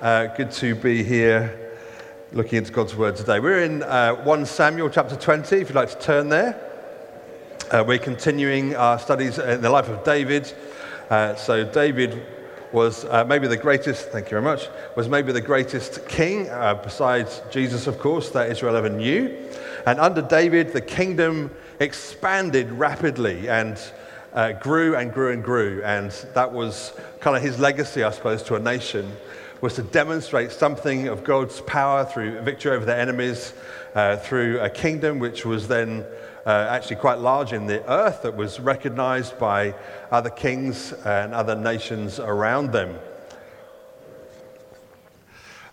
Uh, good to be here looking into God's Word today. We're in uh, 1 Samuel chapter 20, if you'd like to turn there. Uh, we're continuing our studies in the life of David. Uh, so, David was uh, maybe the greatest, thank you very much, was maybe the greatest king, uh, besides Jesus, of course, that Israel ever knew. And under David, the kingdom expanded rapidly and uh, grew and grew and grew. And that was kind of his legacy, I suppose, to a nation, was to demonstrate something of God's power through victory over their enemies, uh, through a kingdom which was then uh, actually quite large in the earth that was recognized by other kings and other nations around them.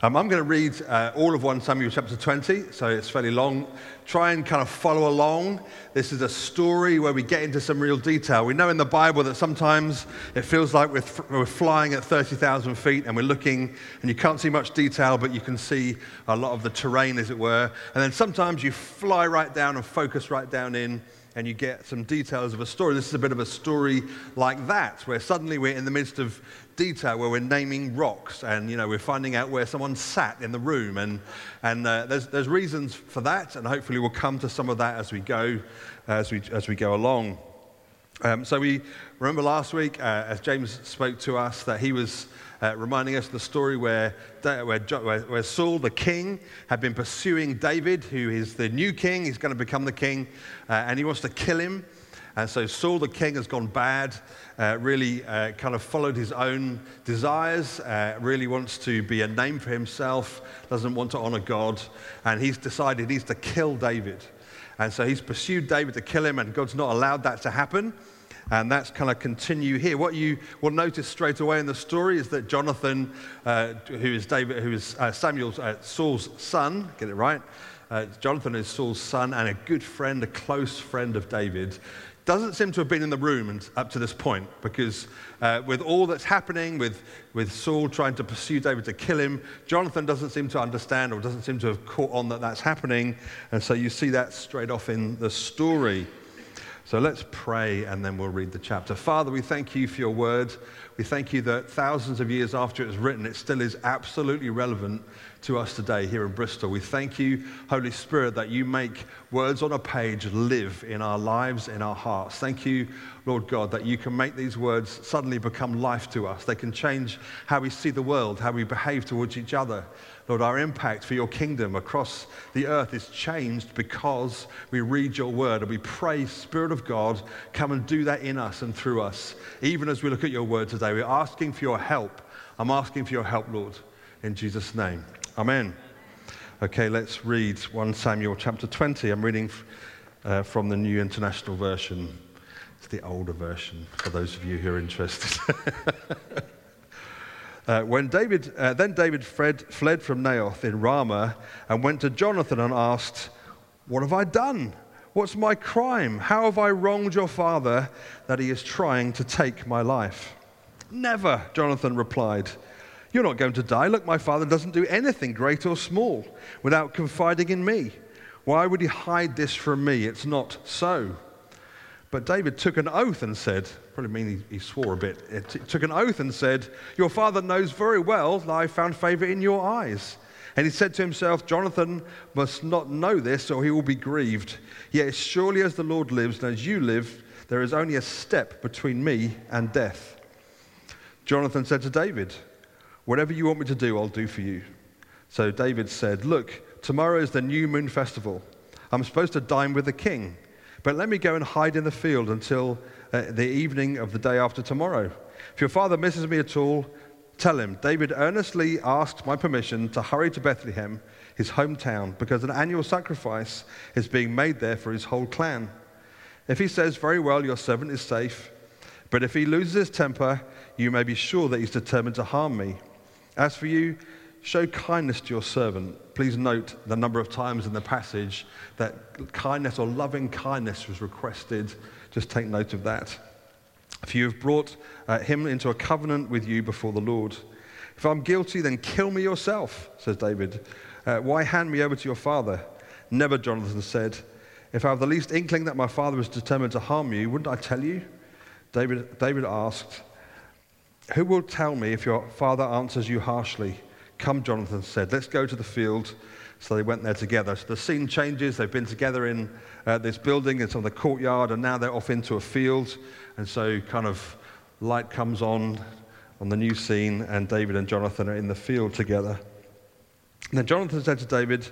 Um, I'm going to read uh, all of 1 Samuel chapter 20, so it's fairly long. Try and kind of follow along. This is a story where we get into some real detail. We know in the Bible that sometimes it feels like we're, f- we're flying at 30,000 feet and we're looking and you can't see much detail, but you can see a lot of the terrain, as it were. And then sometimes you fly right down and focus right down in and you get some details of a story. This is a bit of a story like that, where suddenly we're in the midst of detail, where we're naming rocks and you know we're finding out where someone sat in the room, and and uh, there's there's reasons for that, and hopefully we'll come to some of that as we go as we as we go along. Um, so we remember last week, uh, as James spoke to us, that he was uh, reminding us of the story where, where, where, Saul, the king, had been pursuing David, who is the new king. He's going to become the king, uh, and he wants to kill him. And so Saul, the king, has gone bad, uh, really uh, kind of followed his own desires, uh, really wants to be a name for himself, doesn't want to honor God, and he's decided he's to kill David. And so he's pursued David to kill him, and God's not allowed that to happen. And that's kind of continue here. What you will notice straight away in the story is that Jonathan, uh, who is David, who is uh, Samuel's uh, Saul's son, get it right. Uh, Jonathan is Saul's son and a good friend, a close friend of David. Doesn't seem to have been in the room up to this point because, uh, with all that's happening, with, with Saul trying to pursue David to kill him, Jonathan doesn't seem to understand or doesn't seem to have caught on that that's happening. And so you see that straight off in the story. So let's pray and then we'll read the chapter. Father, we thank you for your word. We thank you that thousands of years after it was written, it still is absolutely relevant to us today here in Bristol. We thank you, Holy Spirit, that you make words on a page live in our lives, in our hearts. Thank you, Lord God, that you can make these words suddenly become life to us. They can change how we see the world, how we behave towards each other. Lord, our impact for your kingdom across the earth is changed because we read your word and we pray, Spirit of God, come and do that in us and through us. Even as we look at your word today, we're asking for your help. I'm asking for your help, Lord, in Jesus' name. Amen. Okay, let's read 1 Samuel chapter 20. I'm reading uh, from the New International Version. It's the older version for those of you who are interested. Uh, when David, uh, then David fled, fled from Naioth in Ramah and went to Jonathan and asked, What have I done? What's my crime? How have I wronged your father that he is trying to take my life? Never, Jonathan replied. You're not going to die. Look, my father doesn't do anything great or small without confiding in me. Why would he hide this from me? It's not so. But David took an oath and said, probably mean he, swore a bit, it t- took an oath and said, Your father knows very well that I found favor in your eyes. And he said to himself, Jonathan must not know this, or he will be grieved. Yet, surely as the Lord lives and as you live, there is only a step between me and death. Jonathan said to David, Whatever you want me to do, I'll do for you. So David said, Look, tomorrow is the new moon festival. I'm supposed to dine with the king. But let me go and hide in the field until uh, the evening of the day after tomorrow. If your father misses me at all, tell him, David earnestly asked my permission to hurry to Bethlehem, his hometown, because an annual sacrifice is being made there for his whole clan. If he says, Very well, your servant is safe, but if he loses his temper, you may be sure that he's determined to harm me. As for you, show kindness to your servant. Please note the number of times in the passage that kindness or loving kindness was requested. Just take note of that. If you have brought uh, him into a covenant with you before the Lord, if I'm guilty, then kill me yourself, says David. Uh, why hand me over to your father? Never, Jonathan said. If I have the least inkling that my father is determined to harm you, wouldn't I tell you? David, David asked, Who will tell me if your father answers you harshly? Come, Jonathan said, let's go to the field. So they went there together. So the scene changes. They've been together in uh, this building, it's on the courtyard, and now they're off into a field. And so, kind of, light comes on on the new scene, and David and Jonathan are in the field together. And then Jonathan said to David,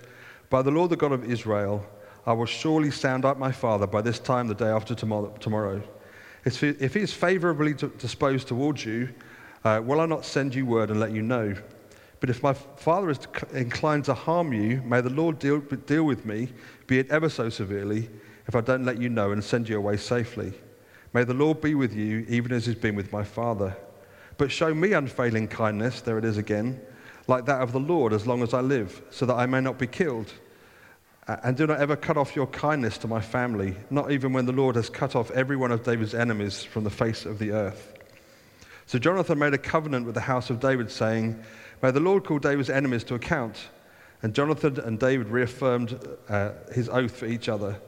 By the Lord the God of Israel, I will surely sound out my father by this time the day after tomorrow. If he is favorably disposed towards you, uh, will I not send you word and let you know? But if my father is inclined to harm you, may the Lord deal, deal with me, be it ever so severely, if I don't let you know and send you away safely. May the Lord be with you, even as he's been with my father. But show me unfailing kindness, there it is again, like that of the Lord, as long as I live, so that I may not be killed. And do not ever cut off your kindness to my family, not even when the Lord has cut off every one of David's enemies from the face of the earth. So Jonathan made a covenant with the house of David, saying, May the Lord call David's enemies to account. And Jonathan and David reaffirmed uh, his oath for each other.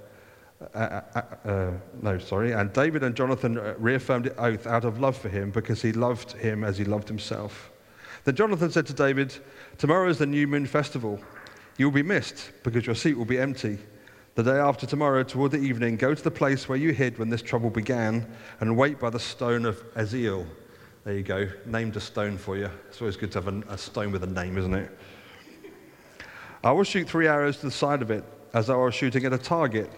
Uh, uh, uh, uh no, sorry. And David and Jonathan reaffirmed the oath out of love for him because he loved him as he loved himself. Then Jonathan said to David, Tomorrow is the new moon festival. You will be missed because your seat will be empty. The day after tomorrow, toward the evening, go to the place where you hid when this trouble began and wait by the stone of Ezel. There you go, named a stone for you. It's always good to have a, a stone with a name, isn't it? I will shoot three arrows to the side of it as though I was shooting at a target.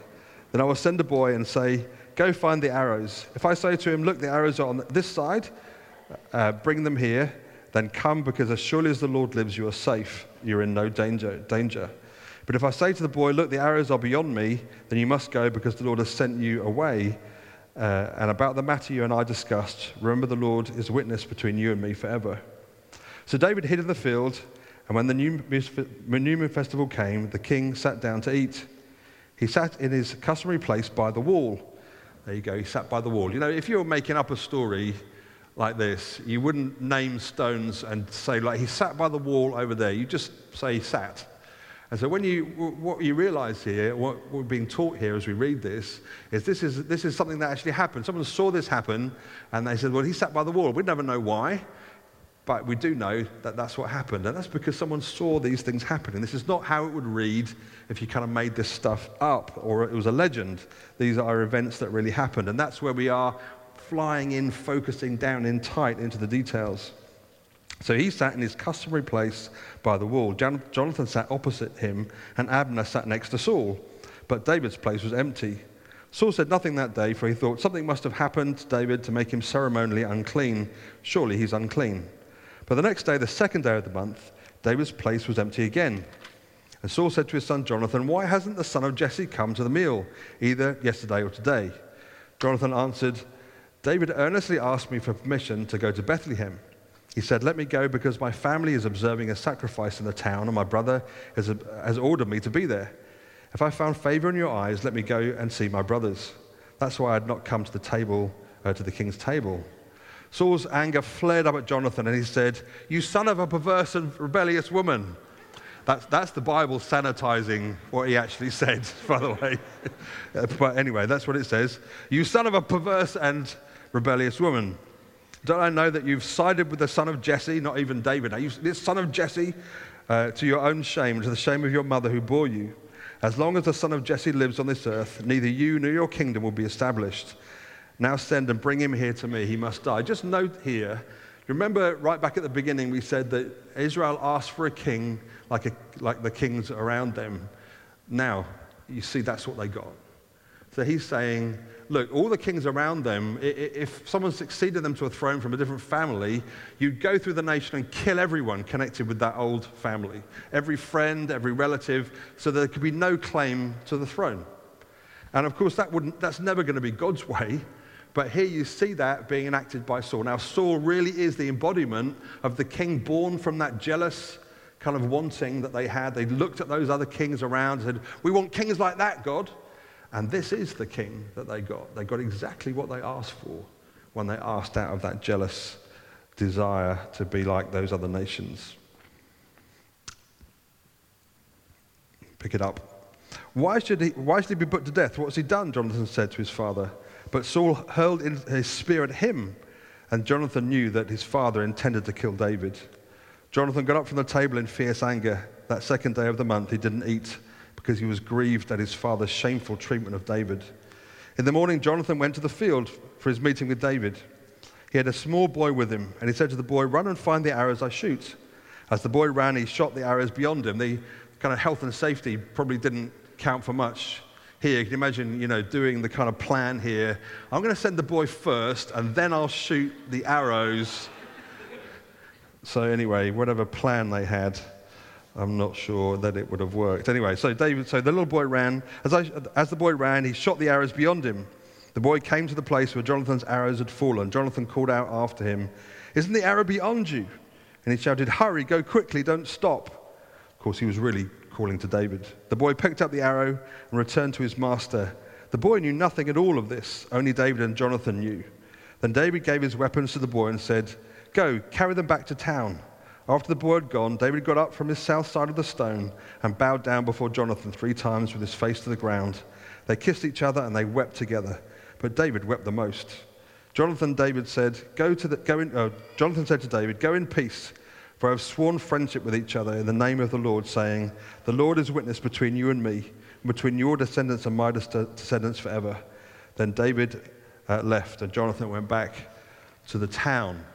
Then I will send a boy and say, Go find the arrows. If I say to him, Look, the arrows are on this side, uh, bring them here then come, because as surely as the Lord lives, you are safe. You're in no danger. danger. But if I say to the boy, Look, the arrows are beyond me, then you must go because the Lord has sent you away. Uh, and about the matter you and I discussed, remember the Lord is witness between you and me forever. So David hid in the field, and when the new moon festival came, the king sat down to eat. He sat in his customary place by the wall. There you go, he sat by the wall. You know, if you're making up a story, like this, you wouldn't name stones and say, like, he sat by the wall over there. You just say he sat. And so when you, what you realize here, what we're being taught here as we read this, is this is, this is something that actually happened. Someone saw this happen and they said, well, he sat by the wall. We'd never know why, but we do know that that's what happened. And that's because someone saw these things happening. This is not how it would read if you kind of made this stuff up or it was a legend. These are events that really happened. And that's where we are flying in, focusing down in tight into the details. So he sat in his customary place by the wall. Jonathan sat opposite him, and Abner sat next to Saul. But David's place was empty. Saul said nothing that day, for he thought something must have happened to David to make him ceremonially unclean. Surely he's unclean. But the next day, the second day of the month, David's place was empty again. And Saul said to his son Jonathan, Why hasn't the son of Jesse come to the meal, either yesterday or today? Jonathan answered, David earnestly asked me for permission to go to Bethlehem. He said, Let me go because my family is observing a sacrifice in the town, and my brother has, has ordered me to be there. If I found favor in your eyes, let me go and see my brothers. That's why I had not come to the table, uh, to the king's table. Saul's anger flared up at Jonathan, and he said, You son of a perverse and rebellious woman. That's, that's the Bible sanitizing what he actually said, by the way. but anyway, that's what it says. You son of a perverse and rebellious woman. Don't I know that you've sided with the son of Jesse, not even David? Are you this son of Jesse uh, to your own shame, to the shame of your mother who bore you? As long as the son of Jesse lives on this earth, neither you nor your kingdom will be established. Now send and bring him here to me. He must die. Just note here, remember right back at the beginning, we said that Israel asked for a king like, a, like the kings around them. Now, you see, that's what they got. So he's saying, look, all the kings around them, if someone succeeded them to a throne from a different family, you'd go through the nation and kill everyone connected with that old family, every friend, every relative, so there could be no claim to the throne. And of course, that wouldn't, that's never going to be God's way. But here you see that being enacted by Saul. Now, Saul really is the embodiment of the king born from that jealous kind of wanting that they had. They looked at those other kings around and said, We want kings like that, God. And this is the king that they got. They got exactly what they asked for when they asked out of that jealous desire to be like those other nations. Pick it up. Why should, he, why should he be put to death? What's he done? Jonathan said to his father. But Saul hurled his spear at him, and Jonathan knew that his father intended to kill David. Jonathan got up from the table in fierce anger. That second day of the month, he didn't eat because he was grieved at his father's shameful treatment of David. In the morning, Jonathan went to the field for his meeting with David. He had a small boy with him, and he said to the boy, Run and find the arrows I shoot. As the boy ran, he shot the arrows beyond him. The kind of health and safety probably didn't count for much here. Can you imagine, you know, doing the kind of plan here? I'm going to send the boy first, and then I'll shoot the arrows. so anyway, whatever plan they had, I'm not sure that it would have worked. Anyway, so David, so the little boy ran. As, I, as the boy ran, he shot the arrows beyond him. The boy came to the place where Jonathan's arrows had fallen. Jonathan called out after him, Isn't the arrow beyond you? And he shouted, Hurry, go quickly, don't stop. Of course, he was really calling to David. The boy picked up the arrow and returned to his master. The boy knew nothing at all of this, only David and Jonathan knew. Then David gave his weapons to the boy and said, Go, carry them back to town. After the boy had gone, David got up from his south side of the stone and bowed down before Jonathan three times with his face to the ground. They kissed each other and they wept together, but David wept the most. Jonathan David said, Go to the, go in, uh, Jonathan said to David, Go in peace. For I have sworn friendship with each other in the name of the Lord, saying, The Lord is witness between you and me, and between your descendants and my descendants forever. Then David uh, left, and Jonathan went back to the town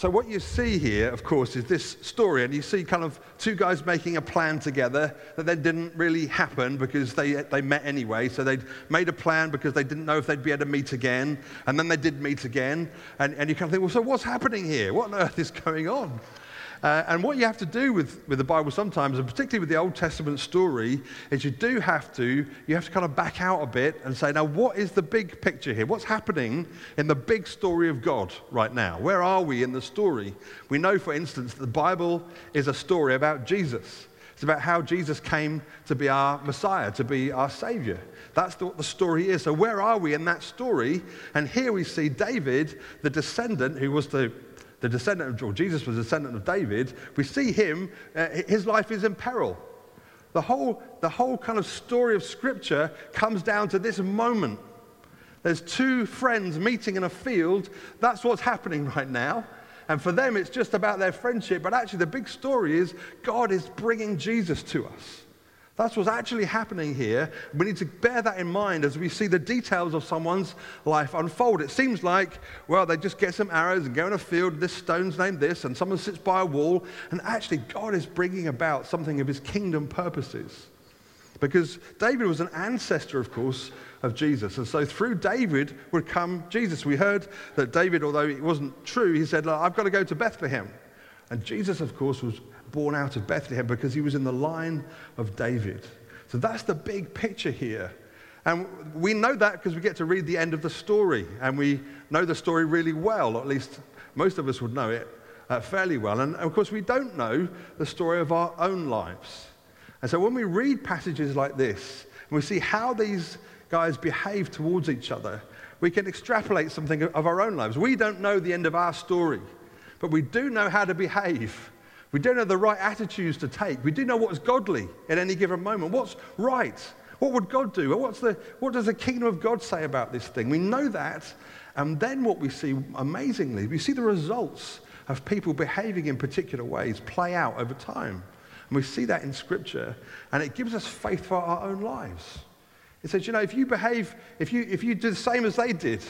so, what you see here, of course, is this story, and you see kind of two guys making a plan together that then didn't really happen because they, they met anyway. So, they'd made a plan because they didn't know if they'd be able to meet again, and then they did meet again. And, and you kind of think, well, so what's happening here? What on earth is going on? Uh, and what you have to do with, with the Bible sometimes, and particularly with the Old Testament story, is you do have to, you have to kind of back out a bit and say, now, what is the big picture here? What's happening in the big story of God right now? Where are we in the story? We know, for instance, that the Bible is a story about Jesus. It's about how Jesus came to be our Messiah, to be our Savior. That's what the story is. So, where are we in that story? And here we see David, the descendant who was the the descendant of, Jesus was a descendant of David, we see him, uh, his life is in peril. The whole, the whole kind of story of Scripture comes down to this moment. There's two friends meeting in a field. That's what's happening right now. And for them, it's just about their friendship. But actually, the big story is God is bringing Jesus to us. That's what's actually happening here. We need to bear that in mind as we see the details of someone's life unfold. It seems like, well, they just get some arrows and go in a field, this stone's named this, and someone sits by a wall. And actually, God is bringing about something of his kingdom purposes. Because David was an ancestor, of course, of Jesus. And so through David would come Jesus. We heard that David, although it wasn't true, he said, I've got to go to Bethlehem. And Jesus, of course, was born out of Bethlehem because he was in the line of David. So that's the big picture here. And we know that because we get to read the end of the story, and we know the story really well, at least most of us would know it uh, fairly well. And of course, we don't know the story of our own lives. And so when we read passages like this, and we see how these guys behave towards each other, we can extrapolate something of our own lives. We don't know the end of our story, but we do know how to behave we don't know the right attitudes to take. We do know what's godly at any given moment. What's right? What would God do? What's the, what does the kingdom of God say about this thing? We know that. And then what we see, amazingly, we see the results of people behaving in particular ways play out over time. And we see that in Scripture. And it gives us faith for our own lives. It says, you know, if you behave, if you, if you do the same as they did,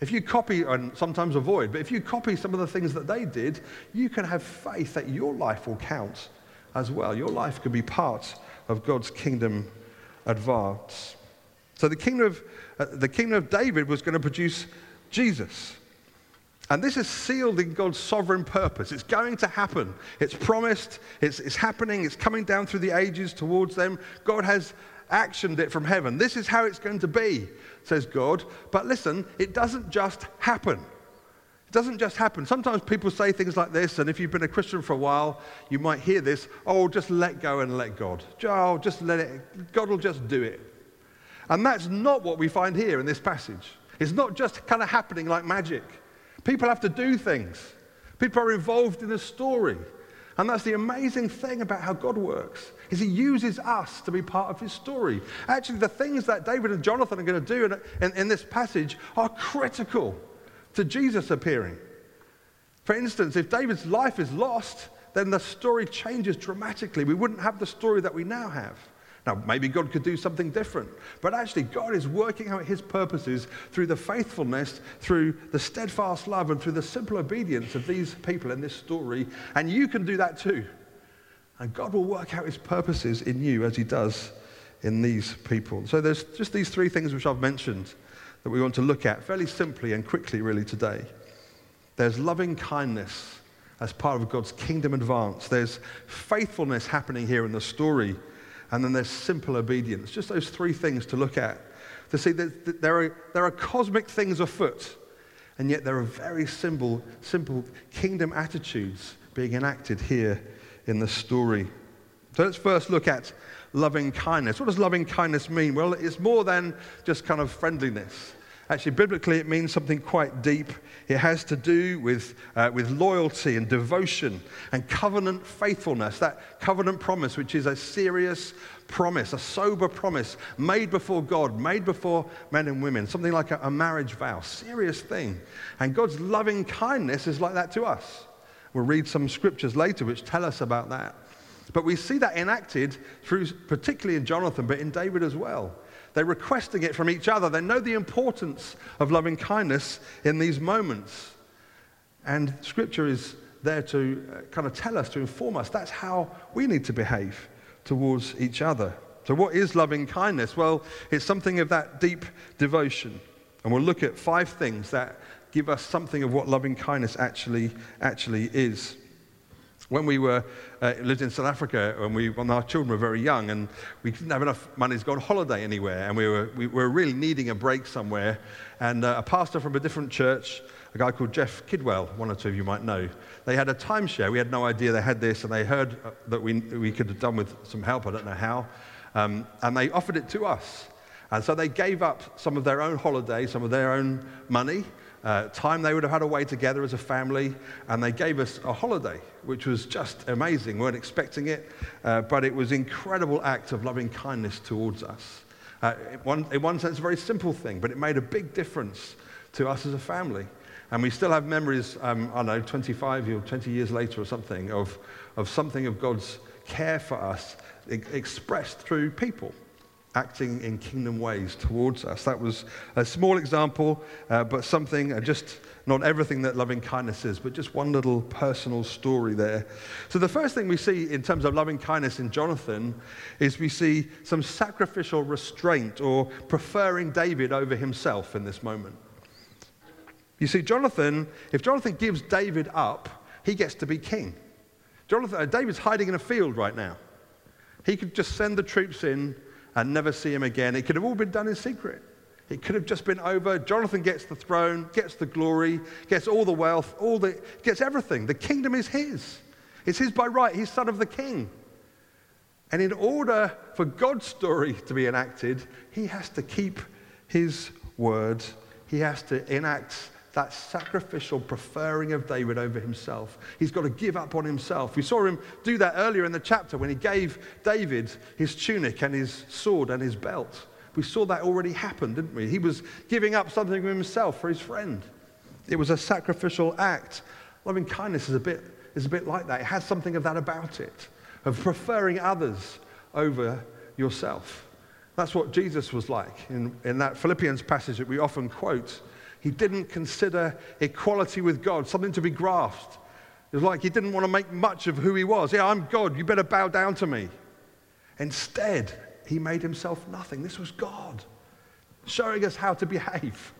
if you copy, and sometimes avoid, but if you copy some of the things that they did, you can have faith that your life will count as well. Your life can be part of God's kingdom advance. So the kingdom of, uh, the kingdom of David was going to produce Jesus. And this is sealed in God's sovereign purpose. It's going to happen. It's promised. It's, it's happening. It's coming down through the ages towards them. God has actioned it from heaven. This is how it's going to be says God. But listen, it doesn't just happen. It doesn't just happen. Sometimes people say things like this, and if you've been a Christian for a while, you might hear this oh, just let go and let God. Oh, just let it, God will just do it. And that's not what we find here in this passage. It's not just kind of happening like magic. People have to do things, people are involved in the story. And that's the amazing thing about how God works is he uses us to be part of his story. Actually, the things that David and Jonathan are going to do in, in, in this passage are critical to Jesus appearing. For instance, if David's life is lost, then the story changes dramatically. We wouldn't have the story that we now have. Now, maybe God could do something different, but actually, God is working out his purposes through the faithfulness, through the steadfast love, and through the simple obedience of these people in this story. And you can do that too. And God will work out his purposes in you as he does in these people. So there's just these three things which I've mentioned that we want to look at fairly simply and quickly, really, today. There's loving kindness as part of God's kingdom advance. There's faithfulness happening here in the story and then there's simple obedience. Just those three things to look at. To see that there are, there are cosmic things afoot, and yet there are very simple, simple kingdom attitudes being enacted here in the story. So let's first look at loving kindness. What does loving kindness mean? Well, it's more than just kind of friendliness. Actually, biblically, it means something quite deep. It has to do with, uh, with loyalty and devotion and covenant faithfulness. That covenant promise, which is a serious promise, a sober promise made before God, made before men and women, something like a, a marriage vow, serious thing. And God's loving kindness is like that to us. We'll read some scriptures later which tell us about that. But we see that enacted through, particularly in Jonathan, but in David as well. They're requesting it from each other. They know the importance of loving kindness in these moments. And Scripture is there to uh, kind of tell us, to inform us that's how we need to behave towards each other. So, what is loving kindness? Well, it's something of that deep devotion. And we'll look at five things that give us something of what loving kindness actually, actually is. When we were, uh, lived in South Africa, when, we, when our children were very young, and we didn't have enough money to go on holiday anywhere, and we were, we were really needing a break somewhere, and uh, a pastor from a different church, a guy called Jeff Kidwell, one or two of you might know, they had a timeshare. We had no idea they had this, and they heard uh, that we, we could have done with some help, I don't know how, um, and they offered it to us. And so they gave up some of their own holiday, some of their own money, uh, time they would have had away together as a family, and they gave us a holiday, which was just amazing. We weren't expecting it, uh, but it was incredible act of loving kindness towards us. Uh, in, one, in one sense, a very simple thing, but it made a big difference to us as a family. And we still have memories, um, I don't know, 25 or 20 years later or something, of, of something of God's care for us expressed through people acting in kingdom ways towards us. That was a small example, uh, but something, uh, just not everything that loving kindness is, but just one little personal story there. So, the first thing we see in terms of loving kindness in Jonathan is we see some sacrificial restraint or preferring David over himself in this moment. You see, Jonathan, if Jonathan gives David up, he gets to be king. Jonathan, uh, David's hiding in a field right now. He could just send the troops in and never see him again. It could have all been done in secret. It could have just been over. Jonathan gets the throne, gets the glory, gets all the wealth, all the, gets everything. The kingdom is his. It's his by right. He's son of the king. And in order for God's story to be enacted, he has to keep his word. He has to enact that sacrificial preferring of David over himself. He's got to give up on himself. We saw him do that earlier in the chapter when he gave David his tunic and his sword and his belt. We saw that already happen, didn't we? He was giving up something of himself for his friend. It was a sacrificial act. Loving kindness is a bit, is a bit like that. It has something of that about it, of preferring others over yourself. That's what Jesus was like in, in that Philippians passage that we often quote. He didn't consider equality with God something to be grasped. It was like he didn't want to make much of who he was. Yeah, I'm God. You better bow down to me. Instead, he made himself nothing. This was God showing us how to behave.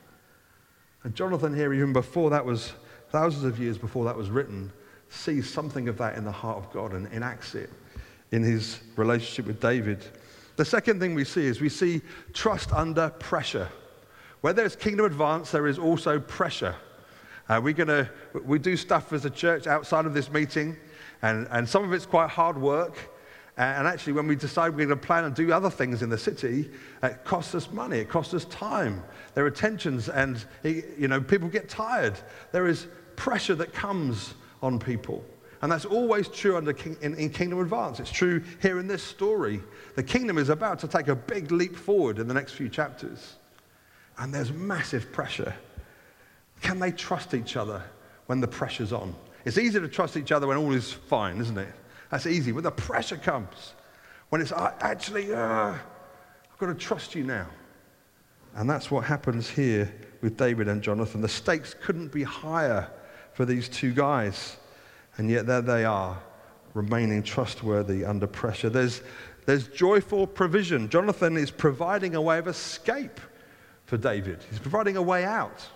And Jonathan here, even before that was, thousands of years before that was written, sees something of that in the heart of God and enacts it in his relationship with David. The second thing we see is we see trust under pressure. Where there's kingdom advance, there is also pressure. Uh, we're gonna, we do stuff as a church outside of this meeting, and, and some of it's quite hard work. And actually, when we decide we're going to plan and do other things in the city, it costs us money, it costs us time. There are tensions, and you know, people get tired. There is pressure that comes on people. And that's always true under king, in, in Kingdom Advance. It's true here in this story. The kingdom is about to take a big leap forward in the next few chapters and there's massive pressure. Can they trust each other when the pressure's on. It's easy to trust each other when all is fine, isn't it? That's easy. When the pressure comes, when it's actually, uh, I've got to trust you now. And that's what happens here with David and Jonathan. The stakes couldn't be higher for these two guys. And yet there they are, remaining trustworthy under pressure. There's, there's joyful provision. Jonathan is providing a way of escape for David, he's providing a way out.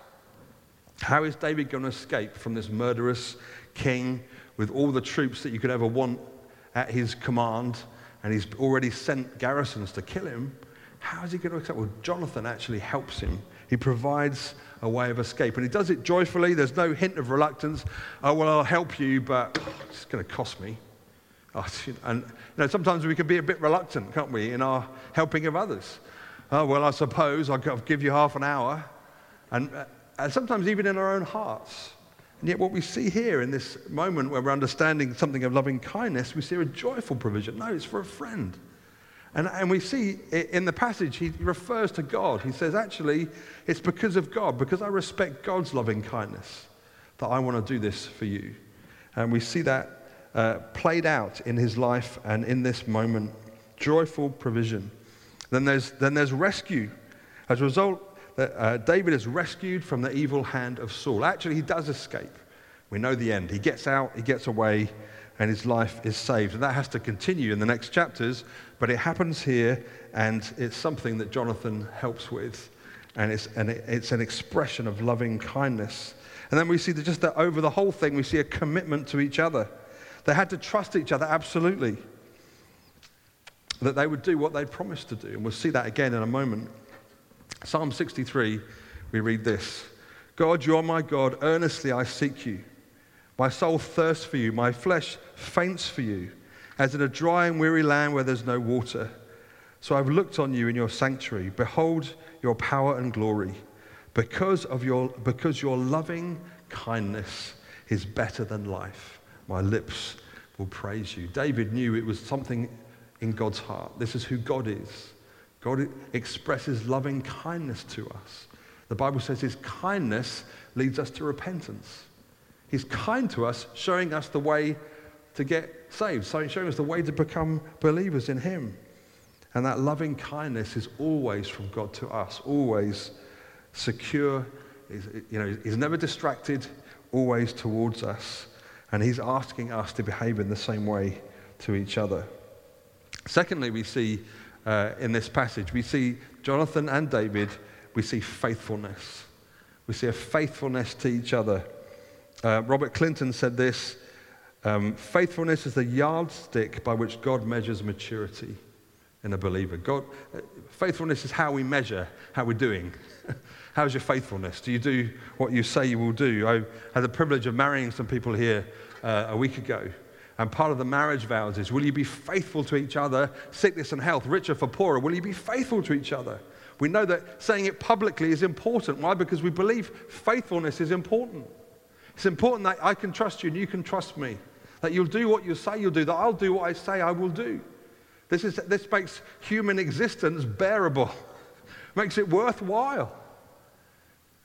How is David going to escape from this murderous king with all the troops that you could ever want at his command? And he's already sent garrisons to kill him. How is he going to escape? Well, Jonathan actually helps him. He provides a way of escape. And he does it joyfully. There's no hint of reluctance. Oh, well, I'll help you, but it's going to cost me. And you know, sometimes we can be a bit reluctant, can't we, in our helping of others. Oh, well, I suppose I'll give you half an hour. And, uh, and sometimes even in our own hearts. And yet, what we see here in this moment where we're understanding something of loving kindness, we see a joyful provision. No, it's for a friend. And, and we see in the passage, he refers to God. He says, actually, it's because of God, because I respect God's loving kindness, that I want to do this for you. And we see that uh, played out in his life and in this moment joyful provision. Then there's, then there's rescue. As a result, uh, David is rescued from the evil hand of Saul. Actually, he does escape. We know the end. He gets out, he gets away, and his life is saved. And that has to continue in the next chapters, but it happens here, and it's something that Jonathan helps with. And it's, and it's an expression of loving kindness. And then we see that just that over the whole thing, we see a commitment to each other. They had to trust each other, absolutely. That they would do what they'd promised to do. And we'll see that again in a moment. Psalm 63, we read this God, you are my God, earnestly I seek you. My soul thirsts for you, my flesh faints for you, as in a dry and weary land where there's no water. So I've looked on you in your sanctuary. Behold your power and glory, because of your because your loving kindness is better than life. My lips will praise you. David knew it was something in God's heart. This is who God is. God expresses loving kindness to us. The Bible says his kindness leads us to repentance. He's kind to us, showing us the way to get saved, showing us the way to become believers in Him. And that loving kindness is always from God to us, always secure. He's, you know, he's never distracted, always towards us. And He's asking us to behave in the same way to each other. Secondly, we see uh, in this passage, we see Jonathan and David, we see faithfulness. We see a faithfulness to each other. Uh, Robert Clinton said this um, faithfulness is the yardstick by which God measures maturity in a believer. God, uh, faithfulness is how we measure how we're doing. How's your faithfulness? Do you do what you say you will do? I had the privilege of marrying some people here uh, a week ago. And part of the marriage vows is will you be faithful to each other, sickness and health, richer for poorer? Will you be faithful to each other? We know that saying it publicly is important. Why? Because we believe faithfulness is important. It's important that I can trust you and you can trust me. That you'll do what you say you'll do, that I'll do what I say I will do. This, is, this makes human existence bearable, makes it worthwhile.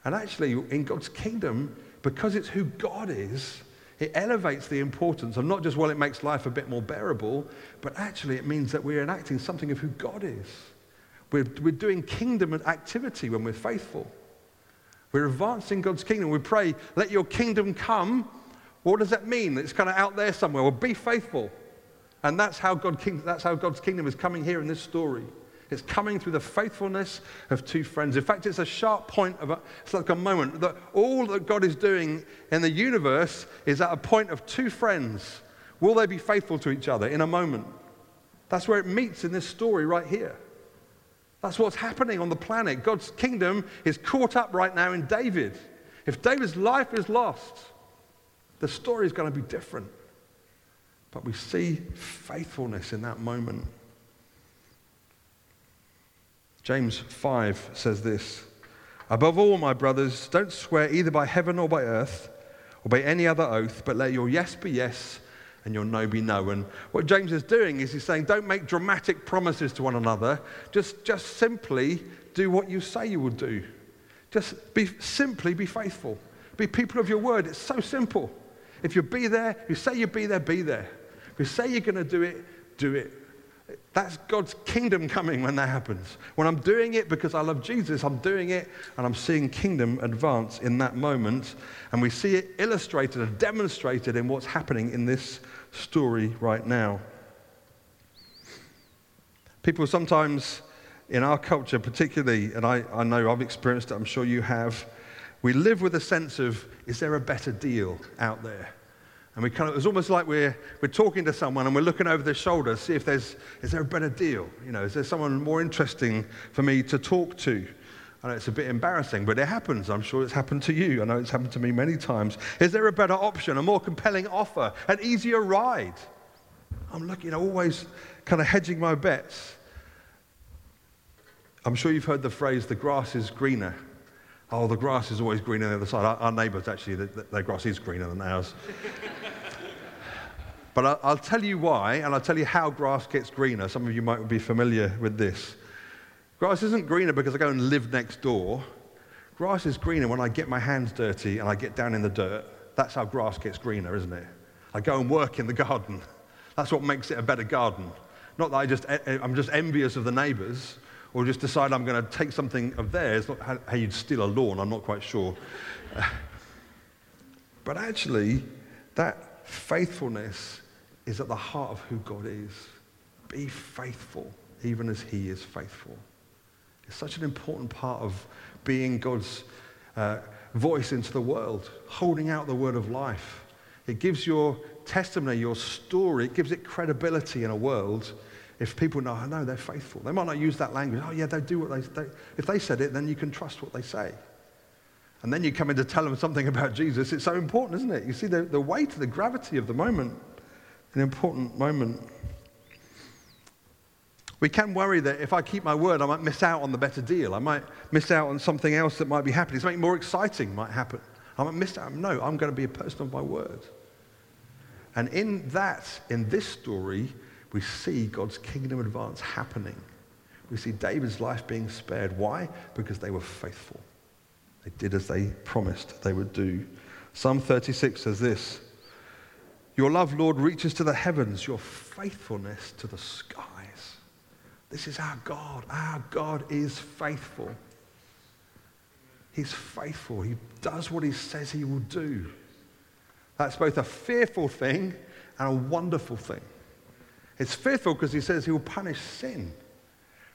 And actually, in God's kingdom, because it's who God is, it elevates the importance of not just, well, it makes life a bit more bearable, but actually it means that we're enacting something of who God is. We're, we're doing kingdom activity when we're faithful. We're advancing God's kingdom. We pray, let your kingdom come. What does that mean? It's kind of out there somewhere. Well, be faithful. And that's how, God that's how God's kingdom is coming here in this story. It's coming through the faithfulness of two friends. In fact, it's a sharp point of a, it's like a moment that all that God is doing in the universe is at a point of two friends. Will they be faithful to each other in a moment? That's where it meets in this story right here. That's what's happening on the planet. God's kingdom is caught up right now in David. If David's life is lost, the story is going to be different. But we see faithfulness in that moment. James 5 says this Above all, my brothers, don't swear either by heaven or by earth or by any other oath, but let your yes be yes and your no be no. And what James is doing is he's saying, don't make dramatic promises to one another. Just, just simply do what you say you will do. Just be, simply be faithful. Be people of your word. It's so simple. If you be there, you say you be there, be there. If you say you're going to do it, do it. That's God's kingdom coming when that happens. When I'm doing it because I love Jesus, I'm doing it and I'm seeing kingdom advance in that moment. And we see it illustrated and demonstrated in what's happening in this story right now. People sometimes in our culture, particularly, and I, I know I've experienced it, I'm sure you have, we live with a sense of, is there a better deal out there? And we kind of, it's almost like we're, we're talking to someone and we're looking over their shoulder, see if there's, is there a better deal? You know, is there someone more interesting for me to talk to? I know it's a bit embarrassing, but it happens. I'm sure it's happened to you. I know it's happened to me many times. Is there a better option, a more compelling offer, an easier ride? I'm looking, always kind of hedging my bets. I'm sure you've heard the phrase, the grass is greener. Oh, the grass is always greener on the other side. Our, our neighbours, actually, their grass is greener than ours. but I'll tell you why, and I'll tell you how grass gets greener. Some of you might be familiar with this. Grass isn't greener because I go and live next door. Grass is greener when I get my hands dirty and I get down in the dirt. That's how grass gets greener, isn't it? I go and work in the garden. That's what makes it a better garden. Not that I just, I'm just envious of the neighbours or just decide I'm going to take something of theirs, not how you'd steal a lawn, I'm not quite sure. but actually, that faithfulness is at the heart of who God is. Be faithful, even as He is faithful. It's such an important part of being God's uh, voice into the world, holding out the word of life. It gives your testimony, your story, it gives it credibility in a world if people know, I know they're faithful. They might not use that language. Oh, yeah, they do what they, they If they said it, then you can trust what they say. And then you come in to tell them something about Jesus. It's so important, isn't it? You see the, the weight, the gravity of the moment, an important moment. We can worry that if I keep my word, I might miss out on the better deal. I might miss out on something else that might be happening. Something more exciting might happen. I might miss out. No, I'm going to be a person of my word. And in that, in this story, we see God's kingdom advance happening. We see David's life being spared. Why? Because they were faithful. They did as they promised they would do. Psalm 36 says this Your love, Lord, reaches to the heavens, your faithfulness to the skies. This is our God. Our God is faithful. He's faithful. He does what he says he will do. That's both a fearful thing and a wonderful thing. It's fearful because he says he'll punish sin.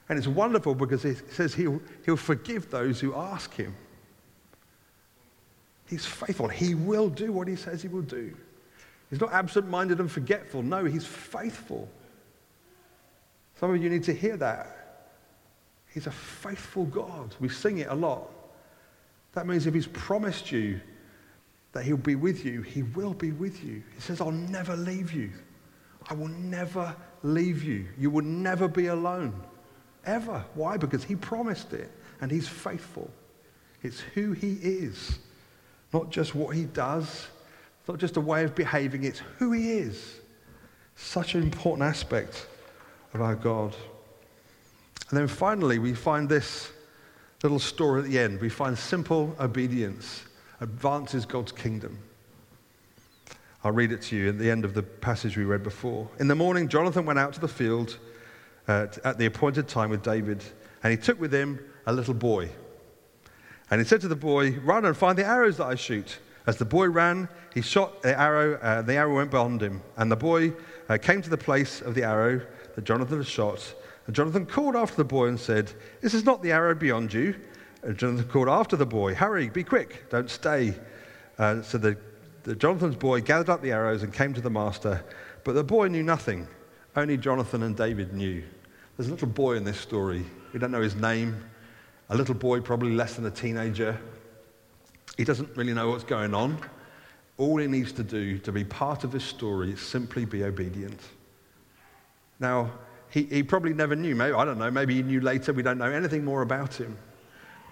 And it's wonderful because he says he'll, he'll forgive those who ask him. He's faithful. He will do what he says he will do. He's not absent minded and forgetful. No, he's faithful. Some of you need to hear that. He's a faithful God. We sing it a lot. That means if he's promised you that he'll be with you, he will be with you. He says, I'll never leave you. I will never leave you. You will never be alone. Ever. Why? Because he promised it and he's faithful. It's who he is, not just what he does, not just a way of behaving, it's who he is. Such an important aspect of our God. And then finally, we find this little story at the end. We find simple obedience advances God's kingdom. I'll read it to you at the end of the passage we read before. In the morning, Jonathan went out to the field uh, at the appointed time with David, and he took with him a little boy. And he said to the boy, Run and find the arrows that I shoot. As the boy ran, he shot the arrow, uh, the arrow went beyond him. And the boy uh, came to the place of the arrow that Jonathan had shot. And Jonathan called after the boy and said, This is not the arrow beyond you. And Jonathan called after the boy, Hurry, be quick, don't stay. Uh, so the the, Jonathan's boy gathered up the arrows and came to the master, but the boy knew nothing. Only Jonathan and David knew. There's a little boy in this story. We don't know his name. A little boy, probably less than a teenager. He doesn't really know what's going on. All he needs to do to be part of this story is simply be obedient. Now, he, he probably never knew. Maybe, I don't know. Maybe he knew later. We don't know anything more about him.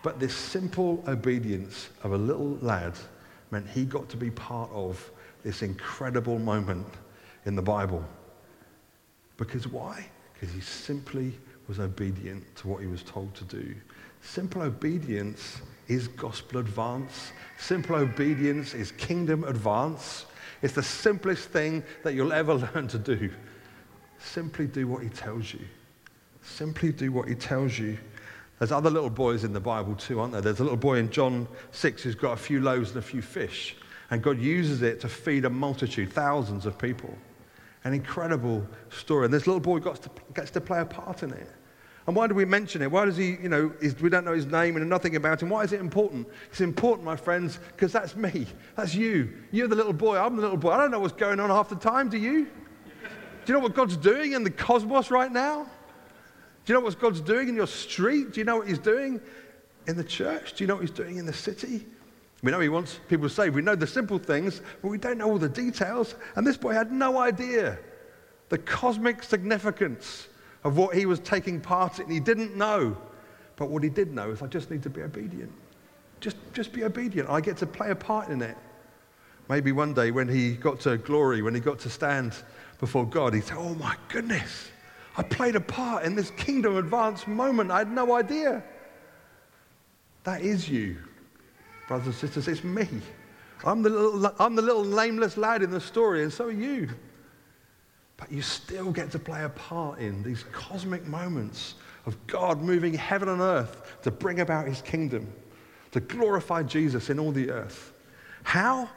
But this simple obedience of a little lad meant he got to be part of this incredible moment in the Bible. Because why? Because he simply was obedient to what he was told to do. Simple obedience is gospel advance. Simple obedience is kingdom advance. It's the simplest thing that you'll ever learn to do. Simply do what he tells you. Simply do what he tells you. There's other little boys in the Bible too, aren't there? There's a little boy in John 6 who's got a few loaves and a few fish, and God uses it to feed a multitude, thousands of people. An incredible story. And this little boy gets to, gets to play a part in it. And why do we mention it? Why does he, you know, we don't know his name and nothing about him. Why is it important? It's important, my friends, because that's me. That's you. You're the little boy. I'm the little boy. I don't know what's going on half the time, do you? Do you know what God's doing in the cosmos right now? Do you know what God's doing in your street? Do you know what He's doing in the church? Do you know what He's doing in the city? We know He wants people saved. we know the simple things, but we don't know all the details. And this boy had no idea the cosmic significance of what he was taking part in. He didn't know. But what he did know is, I just need to be obedient. Just, just be obedient. I get to play a part in it. Maybe one day when he got to glory, when he got to stand before God, he'd say, Oh my goodness, I played a part in this kingdom advance moment. I had no idea. That is you, brothers and sisters. It's me. I'm the, little, I'm the little nameless lad in the story, and so are you. But you still get to play a part in these cosmic moments of God moving heaven and earth to bring about his kingdom, to glorify Jesus in all the earth. How?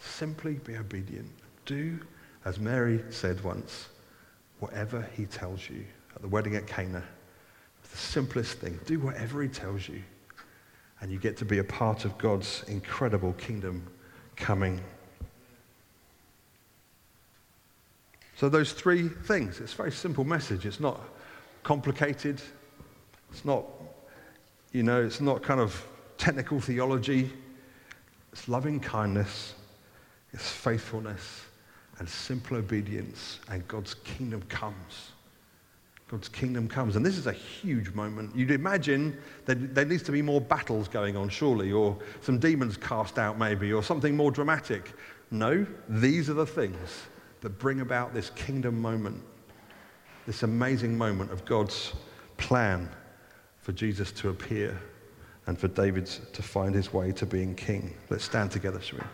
Simply be obedient. Do as Mary said once whatever he tells you. At the wedding at Cana, it's the simplest thing. Do whatever he tells you, and you get to be a part of God's incredible kingdom coming. So, those three things, it's a very simple message. It's not complicated. It's not, you know, it's not kind of technical theology. It's loving kindness, it's faithfulness, and simple obedience, and God's kingdom comes. God's kingdom comes. And this is a huge moment. You'd imagine that there needs to be more battles going on, surely, or some demons cast out, maybe, or something more dramatic. No, these are the things that bring about this kingdom moment, this amazing moment of God's plan for Jesus to appear and for David to find his way to being king. Let's stand together, shall we?